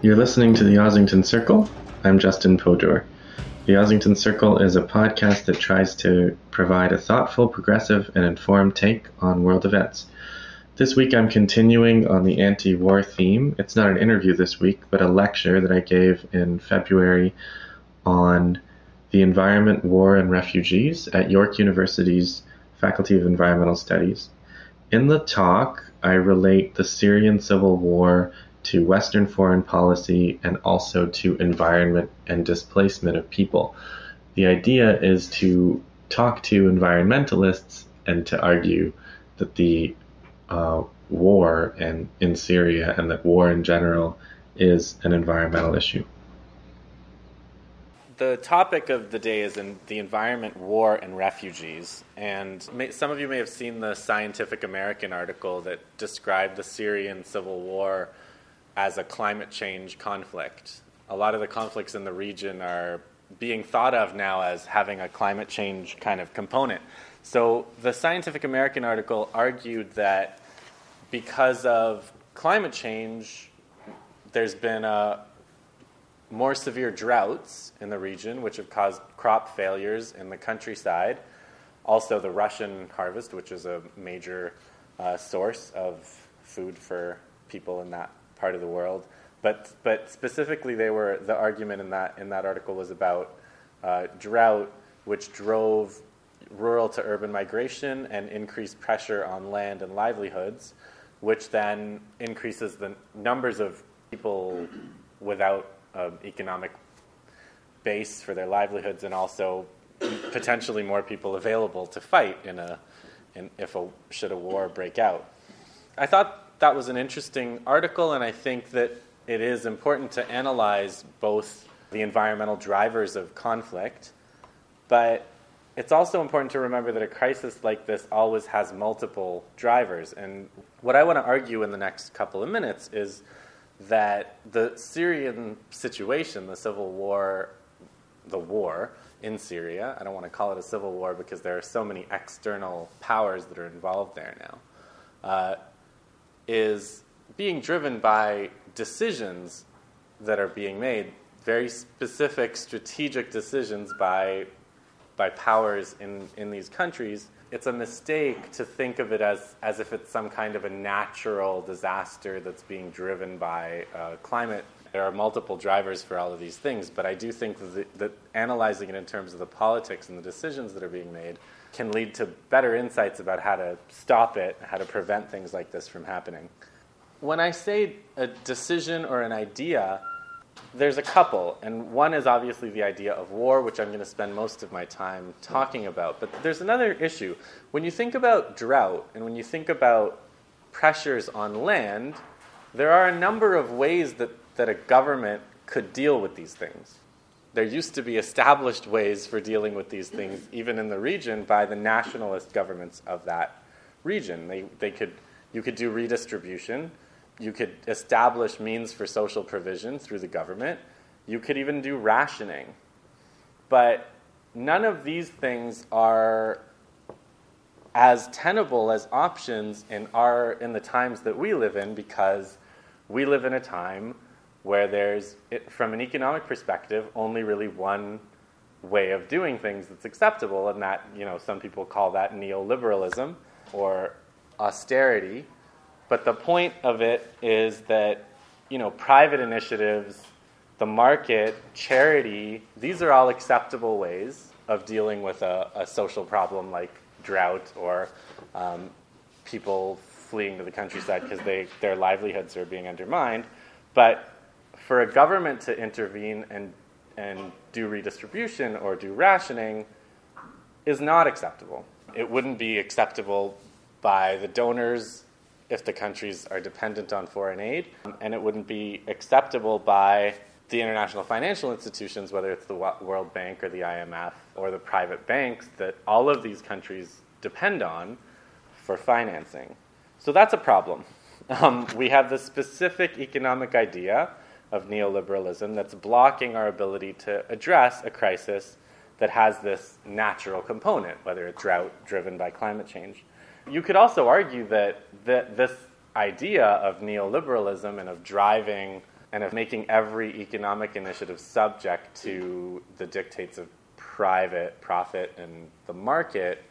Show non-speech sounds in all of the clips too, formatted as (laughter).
You're listening to the Ossington Circle. I'm Justin Podur. The Ossington Circle is a podcast that tries to provide a thoughtful, progressive, and informed take on world events. This week I'm continuing on the anti war theme. It's not an interview this week, but a lecture that I gave in February on the environment, war, and refugees at York University's Faculty of Environmental Studies. In the talk, I relate the Syrian civil war to Western foreign policy and also to environment and displacement of people. The idea is to talk to environmentalists and to argue that the uh, war and in Syria and that war in general is an environmental issue. The topic of the day is in the environment, war, and refugees. And may, some of you may have seen the Scientific American article that described the Syrian civil war as a climate change conflict. A lot of the conflicts in the region are being thought of now as having a climate change kind of component. So the Scientific American article argued that because of climate change, there's been a more severe droughts in the region, which have caused crop failures in the countryside. Also, the Russian harvest, which is a major uh, source of food for people in that part of the world. But, but specifically, they were, the argument in that, in that article was about uh, drought, which drove rural to urban migration and increased pressure on land and livelihoods, which then increases the numbers of people without um, economic base for their livelihoods and also potentially more people available to fight in a, in, if a, should a war break out. I thought that was an interesting article, and I think that it is important to analyze both the environmental drivers of conflict, but it's also important to remember that a crisis like this always has multiple drivers. And what I want to argue in the next couple of minutes is that the Syrian situation, the civil war, the war in Syria, I don't want to call it a civil war because there are so many external powers that are involved there now. Uh, is being driven by decisions that are being made, very specific strategic decisions by, by powers in, in these countries. It's a mistake to think of it as, as if it's some kind of a natural disaster that's being driven by uh, climate. There are multiple drivers for all of these things, but I do think that, that analyzing it in terms of the politics and the decisions that are being made can lead to better insights about how to stop it, how to prevent things like this from happening. When I say a decision or an idea, there's a couple, and one is obviously the idea of war, which I'm going to spend most of my time talking about. But there's another issue. When you think about drought and when you think about pressures on land, there are a number of ways that, that a government could deal with these things there used to be established ways for dealing with these things, even in the region, by the nationalist governments of that region. They, they could, you could do redistribution, you could establish means for social provision through the government, you could even do rationing. But none of these things are as tenable as options in, our, in the times that we live in because we live in a time where there's, from an economic perspective, only really one way of doing things that's acceptable, and that, you know, some people call that neoliberalism or austerity. But the point of it is that, you know, private initiatives, the market, charity, these are all acceptable ways of dealing with a, a social problem like drought or um, people fleeing to the countryside because their livelihoods are being undermined. But for a government to intervene and, and do redistribution or do rationing is not acceptable. It wouldn't be acceptable by the donors if the countries are dependent on foreign aid, and it wouldn't be acceptable by the international financial institutions, whether it's the World Bank or the IMF or the private banks that all of these countries depend on for financing. So that's a problem. (laughs) Um, we have this specific economic idea of neoliberalism that's blocking our ability to address a crisis that has this natural component, whether it's drought driven by climate change. You could also argue that, that this idea of neoliberalism and of driving and of making every economic initiative subject to the dictates of private profit and the market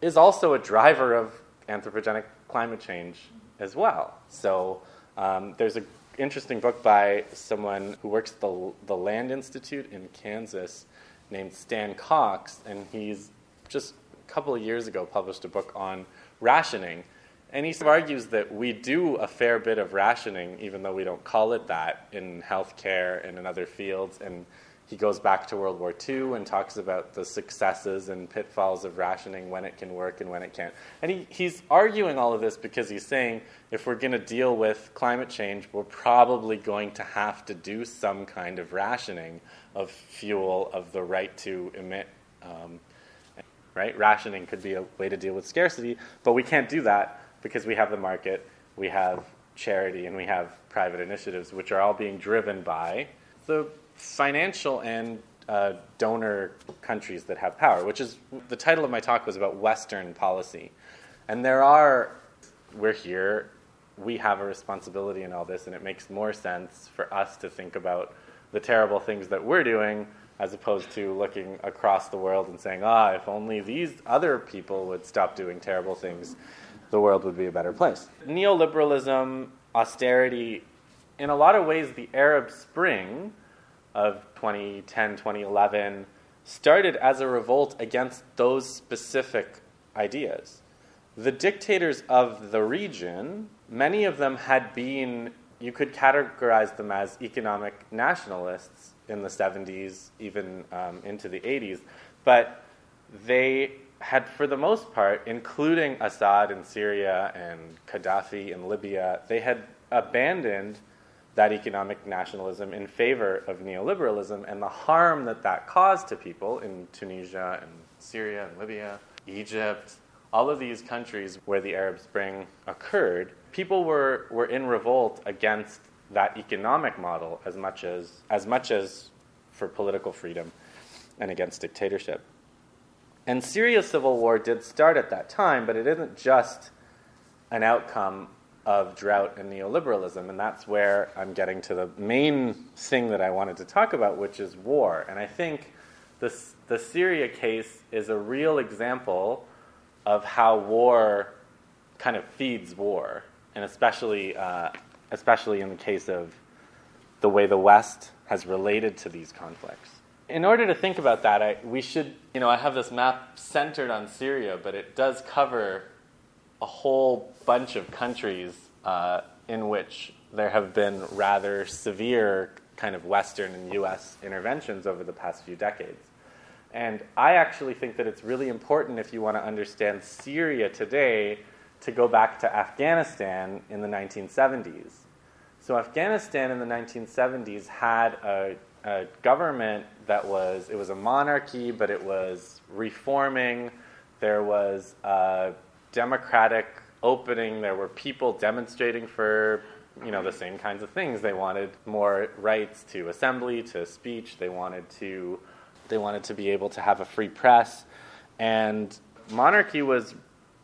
is also a driver of anthropogenic climate change as well. So um, there's an interesting book by someone who works at the, the Land Institute in Kansas named Stan Cox, and he's just a couple of years ago published a book on rationing. And he argues that we do a fair bit of rationing, even though we don't call it that, in healthcare and in other fields. And he goes back to World War II and talks about the successes and pitfalls of rationing, when it can work and when it can't. And he, he's arguing all of this because he's saying if we're going to deal with climate change, we're probably going to have to do some kind of rationing of fuel, of the right to emit. Um, right? Rationing could be a way to deal with scarcity, but we can't do that because we have the market, we have charity, and we have private initiatives, which are all being driven by the financial and uh, donor countries that have power, which is the title of my talk was about Western policy. And there are, we're here, we have a responsibility in all this, and it makes more sense for us to think about the terrible things that we're doing as opposed to looking across the world and saying, ah, if only these other people would stop doing terrible things the world would be a better place. Neoliberalism, austerity, in a lot of ways, the Arab Spring of 2010, 2011 started as a revolt against those specific ideas. The dictators of the region, many of them had been, you could categorize them as economic nationalists in the 70s, even um, into the 80s, but they had, for the most part, including Assad in Syria and Gaddafi in Libya, they had abandoned that economic nationalism in favor of neoliberalism and the harm that that caused to people in Tunisia and Syria and Libya, Egypt, all of these countries where the Arab Spring occurred, people were, were in revolt against that economic model as much as, as much as for political freedom and against dictatorship. And Syria's civil war did start at that time, but it isn't just an outcome of drought and neoliberalism. And that's where I'm getting to the main thing that I wanted to talk about, which is war. And I think this, the Syria case is a real example of how war kind of feeds war, and especially, uh, especially in the case of the way the West has related to these conflicts in order to think about that, I, we should, you know, I have this map centered on Syria, but it does cover a whole bunch of countries uh, in which there have been rather severe kind of Western and U.S. interventions over the past few decades. And I actually think that it's really important if you want to understand Syria today to go back to Afghanistan in the 1970s. So, Afghanistan in the 1970s had a a government that was it was a monarchy, but it was reforming. There was a democratic opening. There were people demonstrating for you know the same kinds of things. They wanted more rights to assembly, to speech. They wanted to they wanted to be able to have a free press, and monarchy was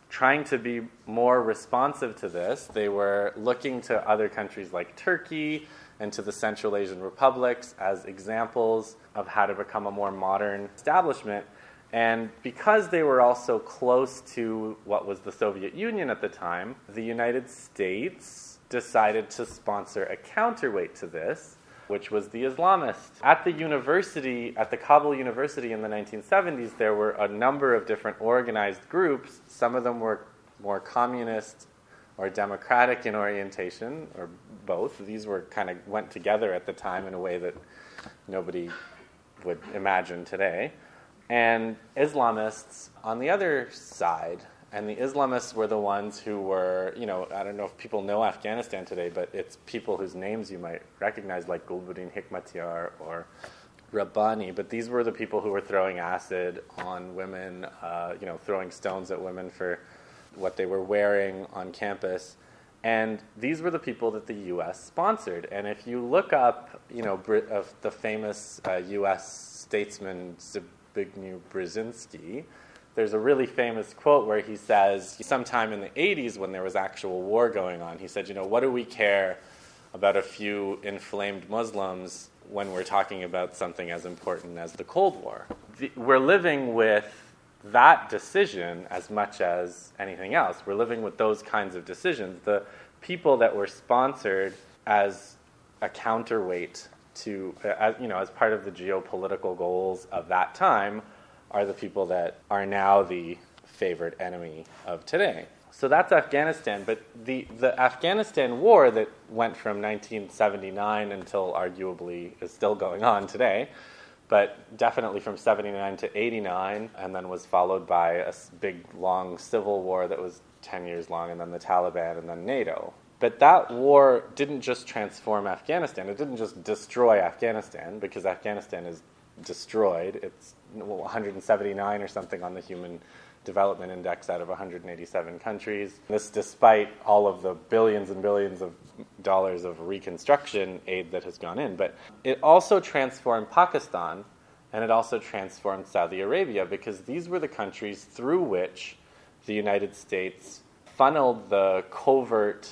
trying to be more responsive to this. They were looking to other countries like Turkey and to the Central Asian republics as examples of how to become a more modern establishment. And because they were also close to what was the Soviet Union at the time, the United States decided to sponsor a counterweight to this, which was the Islamists. At the university, at the Kabul University in the 1970s, there were a number of different organized groups. Some of them were more communist or democratic in orientation, or both. These were kind of went together at the time in a way that nobody would imagine today. And Islamists on the other side, and the Islamists were the ones who were, you know, I don't know if people know Afghanistan today, but it's people whose names you might recognize, like Gulbuddin Hikmatyar or Rabbani. But these were the people who were throwing acid on women, uh, you know, throwing stones at women for what they were wearing on campus. And these were the people that the U.S. sponsored. And if you look up, you know, of the famous uh, U.S. statesman Zbigniew Brzezinski, there's a really famous quote where he says, sometime in the 80s when there was actual war going on, he said, you know, what do we care about a few inflamed Muslims when we're talking about something as important as the Cold War. The, we're living with that decision as much as anything else. We're living with those kinds of decisions. The people that were sponsored as a counterweight to, uh, as, you know, as part of the geopolitical goals of that time are the people that are now the favored enemy of today. So that's Afghanistan. But the, the Afghanistan war that went from 1979 until arguably is still going on today, but definitely from 79 to 89, and then was followed by a big, long civil war that was 10 years long, and then the Taliban, and then NATO. But that war didn't just transform Afghanistan. It didn't just destroy Afghanistan because Afghanistan is destroyed. It's 179 or something on the Human Development Index out of 187 countries. This despite all of the billions and billions of dollars of reconstruction aid that has gone in. But it also transformed Pakistan and it also transformed Saudi Arabia because these were the countries through which the United States funneled the covert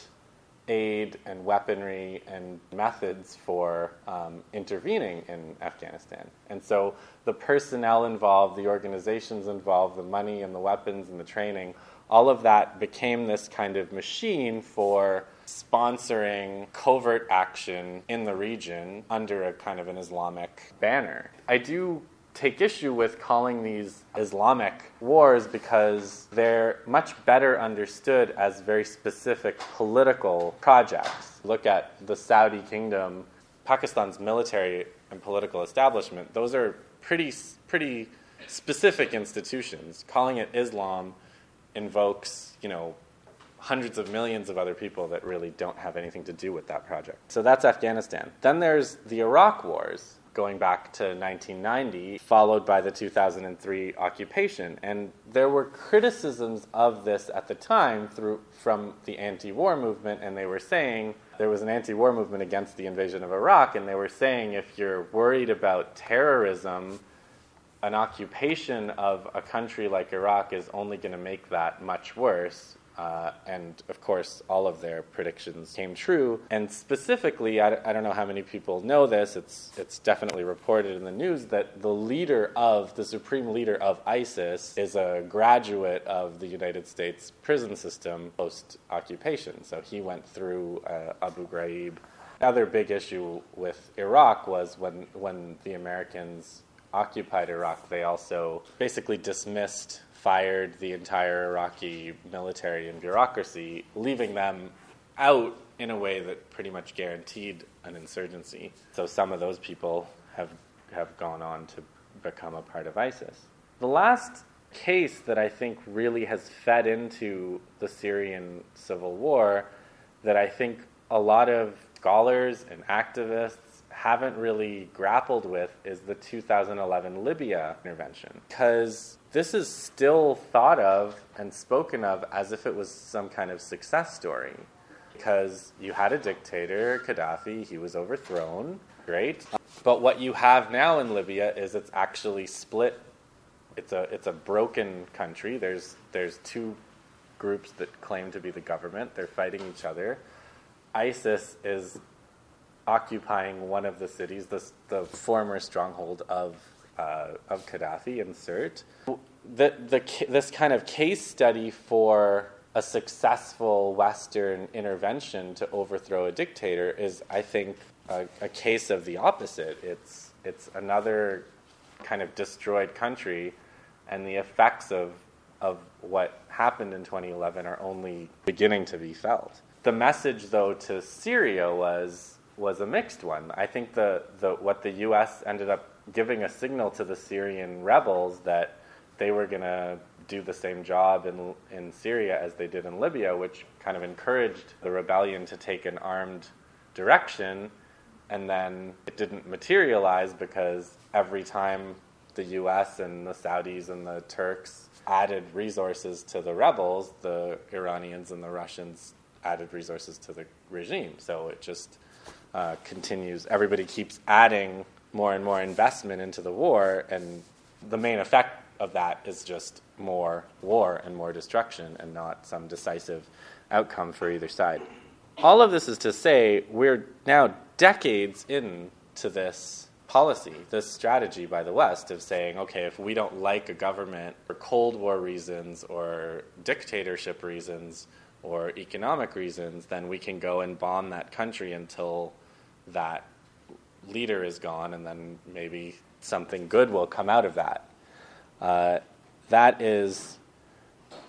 aid and weaponry and methods for um, intervening in Afghanistan. And so the personnel involved, the organizations involved, the money and the weapons and the training, all of that became this kind of machine for sponsoring covert action in the region under a kind of an Islamic banner. I do take issue with calling these Islamic wars because they're much better understood as very specific political projects. Look at the Saudi kingdom, Pakistan's military and political establishment. Those are pretty pretty specific institutions. Calling it Islam invokes, you know, hundreds of millions of other people that really don't have anything to do with that project. So that's Afghanistan. Then there's the Iraq wars, going back to 1990, followed by the 2003 occupation. And there were criticisms of this at the time through, from the anti war movement, and they were saying there was an anti war movement against the invasion of Iraq, and they were saying if you're worried about terrorism, an occupation of a country like Iraq is only going to make that much worse. Uh, and of course, all of their predictions came true. And specifically, I, don't know how many people know this, it's, it's definitely reported in the news that the leader of, the supreme leader of ISIS, is a graduate of the United States prison system post occupation. So he went through uh, Abu Ghraib. Another big issue with Iraq was when, when the Americans occupied Iraq, they also basically dismissed fired the entire Iraqi military and bureaucracy, leaving them out in a way that pretty much guaranteed an insurgency. So some of those people have have gone on to become a part of ISIS. The last case that I think really has fed into the Syrian civil war that I think a lot of scholars and activists haven't really grappled with is the 2011 Libya intervention. Because this is still thought of and spoken of as if it was some kind of success story. Because you had a dictator, Gaddafi, he was overthrown, great. But what you have now in Libya is it's actually split. It's a, it's a broken country. There's, there's two groups that claim to be the government, they're fighting each other. ISIS is occupying one of the cities, the, the former stronghold of, uh, of Gaddafi in Sirte. The, the, this kind of case study for a successful Western intervention to overthrow a dictator is, I think, a, a case of the opposite. It's, it's another kind of destroyed country, and the effects of, of what happened in 2011 are only beginning to be felt. The message, though, to Syria was was a mixed one. I think the, the what the U.S. ended up giving a signal to the Syrian rebels that they were going to do the same job in in Syria as they did in Libya, which kind of encouraged the rebellion to take an armed direction, and then it didn't materialize because every time the U.S. and the Saudis and the Turks added resources to the rebels, the Iranians and the Russians added resources to the regime. So it just uh, continues, everybody keeps adding more and more investment into the war, and the main effect of that is just more war and more destruction, and not some decisive outcome for either side. all of this is to say we're now decades into this policy, this strategy by the West of saying, okay, if we don't like a government for Cold War reasons or dictatorship reasons or economic reasons, then we can go and bomb that country until that leader is gone, and then maybe something good will come out of that. Uh, that is,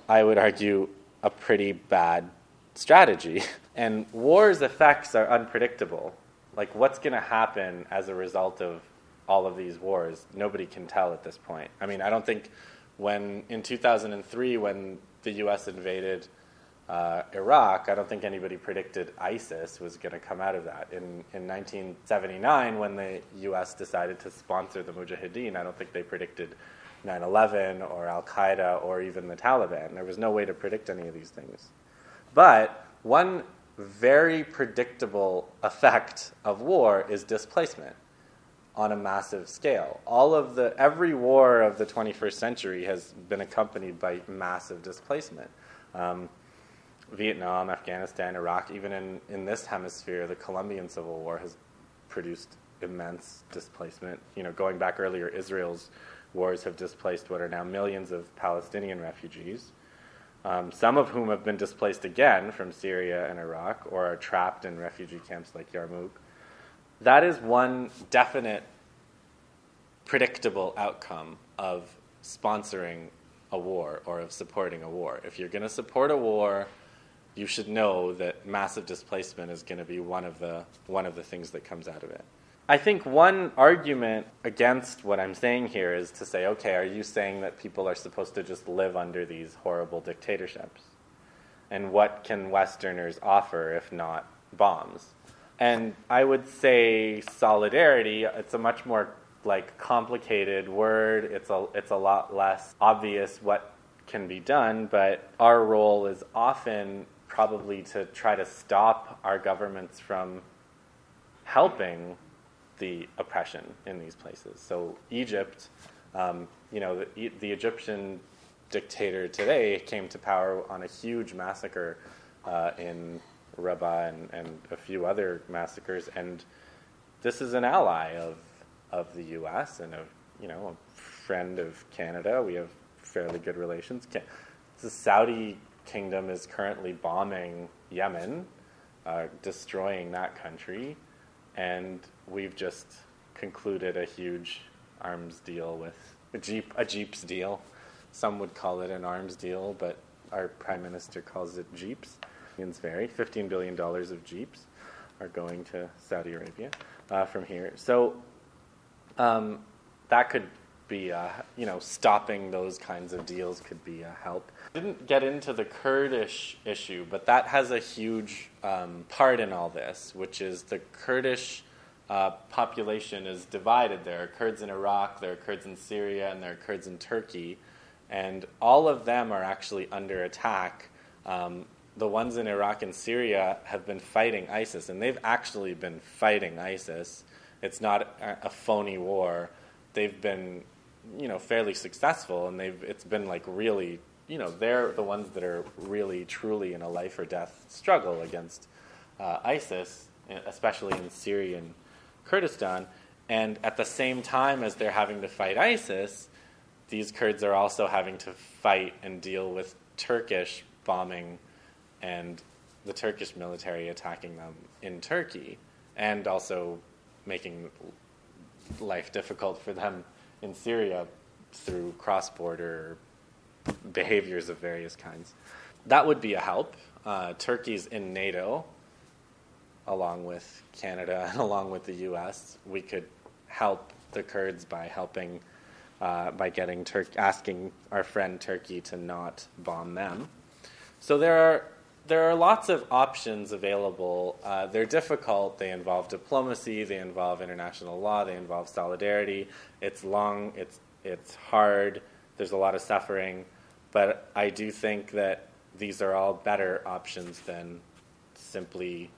I would argue, a pretty bad strategy. (laughs) And war's effects are unpredictable. Like, what's going to happen as a result of all of these wars? Nobody can tell at this point. I mean, I don't think when, in 2003, when the US invaded uh, Iraq, I don't think anybody predicted ISIS was going to come out of that. In, in 1979, when the U.S. decided to sponsor the Mujahideen, I don't think they predicted 9 11 or Al Qaeda or even the Taliban. There was no way to predict any of these things. But one very predictable effect of war is displacement on a massive scale. All of the every war of the 21st century has been accompanied by massive displacement. Um, Vietnam, Afghanistan, Iraq, even in, in this hemisphere, the Colombian Civil War has produced immense displacement. You know, going back earlier, Israel's wars have displaced what are now millions of Palestinian refugees, um, some of whom have been displaced again from Syria and Iraq or are trapped in refugee camps like Yarmouk. That is one definite, predictable outcome of sponsoring a war or of supporting a war. If you're going to support a war, you should know that massive displacement is going to be one of the one of the things that comes out of it. I think one argument against what I'm saying here is to say, okay, are you saying that people are supposed to just live under these horrible dictatorships? And what can Westerners offer if not bombs? And I would say solidarity, it's a much more like complicated word. It's a it's a lot less obvious what can be done, but our role is often probably to try to stop our governments from helping the oppression in these places. So Egypt, um, you know, the, the, Egyptian dictator today came to power on a huge massacre uh, in Rabaa and, and a few other massacres, and this is an ally of of the U.S. and a you know a friend of Canada. We have fairly good relations. The Saudi kingdom is currently bombing Yemen, uh, destroying that country, and we've just concluded a huge arms deal with a jeep a jeeps deal. Some would call it an arms deal, but our prime minister calls it jeeps. It's very fifteen billion dollars of jeeps are going to Saudi Arabia uh, from here. So um, that could be, a, you know, stopping those kinds of deals could be a help. Didn't get into the Kurdish issue, but that has a huge um, part in all this, which is the Kurdish uh, population is divided. There are Kurds in Iraq, there are Kurds in Syria, and there are Kurds in Turkey, and all of them are actually under attack. Um, the ones in Iraq and Syria have been fighting ISIS, and they've actually been fighting ISIS. It's not a, a phony war. They've been you know fairly successful, and they've it's been like really you know they're the ones that are really truly in a life or death struggle against uh, ISIS, especially in Syrian Kurdistan. And at the same time as they're having to fight ISIS, these Kurds are also having to fight and deal with Turkish bombing and the Turkish military attacking them in Turkey, and also making life difficult for them in Syria through cross border behaviors of various kinds. That would be a help. Uh, Turkey's in NATO, along with Canada (laughs) and along with the US. We could help the Kurds by helping, uh, by getting Tur- asking our friend Turkey to not bomb them. So there are there are lots of options available. Uh, they're difficult. They involve diplomacy. They involve international law. They involve solidarity. It's long. It's it's hard. There's a lot of suffering, but I do think that these are all better options than simply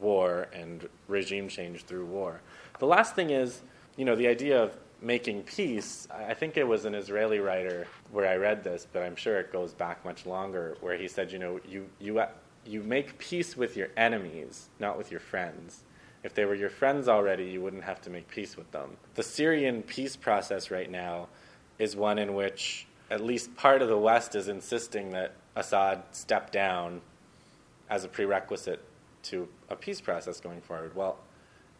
war and regime change through war. The last thing is, you know, the idea of making peace. I think it was an Israeli writer where I read this, but I'm sure it goes back much longer, where he said, you know, you, you, uh, you make peace with your enemies, not with your friends. If they were your friends already, you wouldn't have to make peace with them. The Syrian peace process right now is one in which at least part of the West is insisting that Assad step down as a prerequisite to a peace process going forward. Well,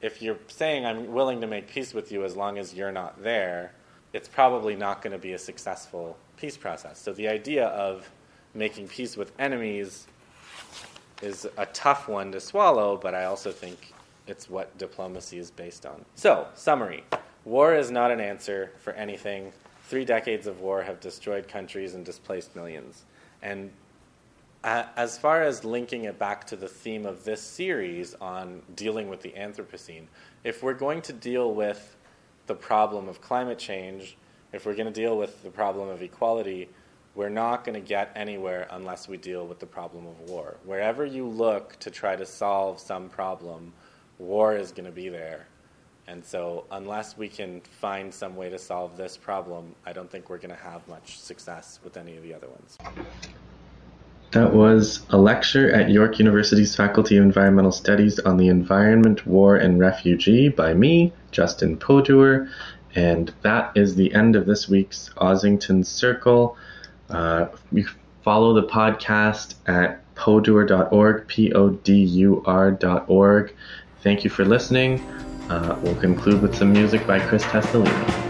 if you're saying I'm willing to make peace with you as long as you're not there, it's probably not going to be a successful peace process. So the idea of making peace with enemies is a tough one to swallow, but I also think it's what diplomacy is based on. So, summary war is not an answer for anything. Three decades of war have destroyed countries and displaced millions. And as far as linking it back to the theme of this series on dealing with the Anthropocene, if we're going to deal with the problem of climate change, if we're going to deal with the problem of equality, we're not going to get anywhere unless we deal with the problem of war. Wherever you look to try to solve some problem, war is going to be there. And so, unless we can find some way to solve this problem, I don't think we're going to have much success with any of the other ones. That was a lecture at York University's Faculty of Environmental Studies on the Environment, War, and Refugee by me, Justin Podur. And that is the end of this week's Ossington Circle. Uh, you follow the podcast at podur.org, P O D U R.org. Thank you for listening. Uh, we'll conclude with some music by Chris Testolini.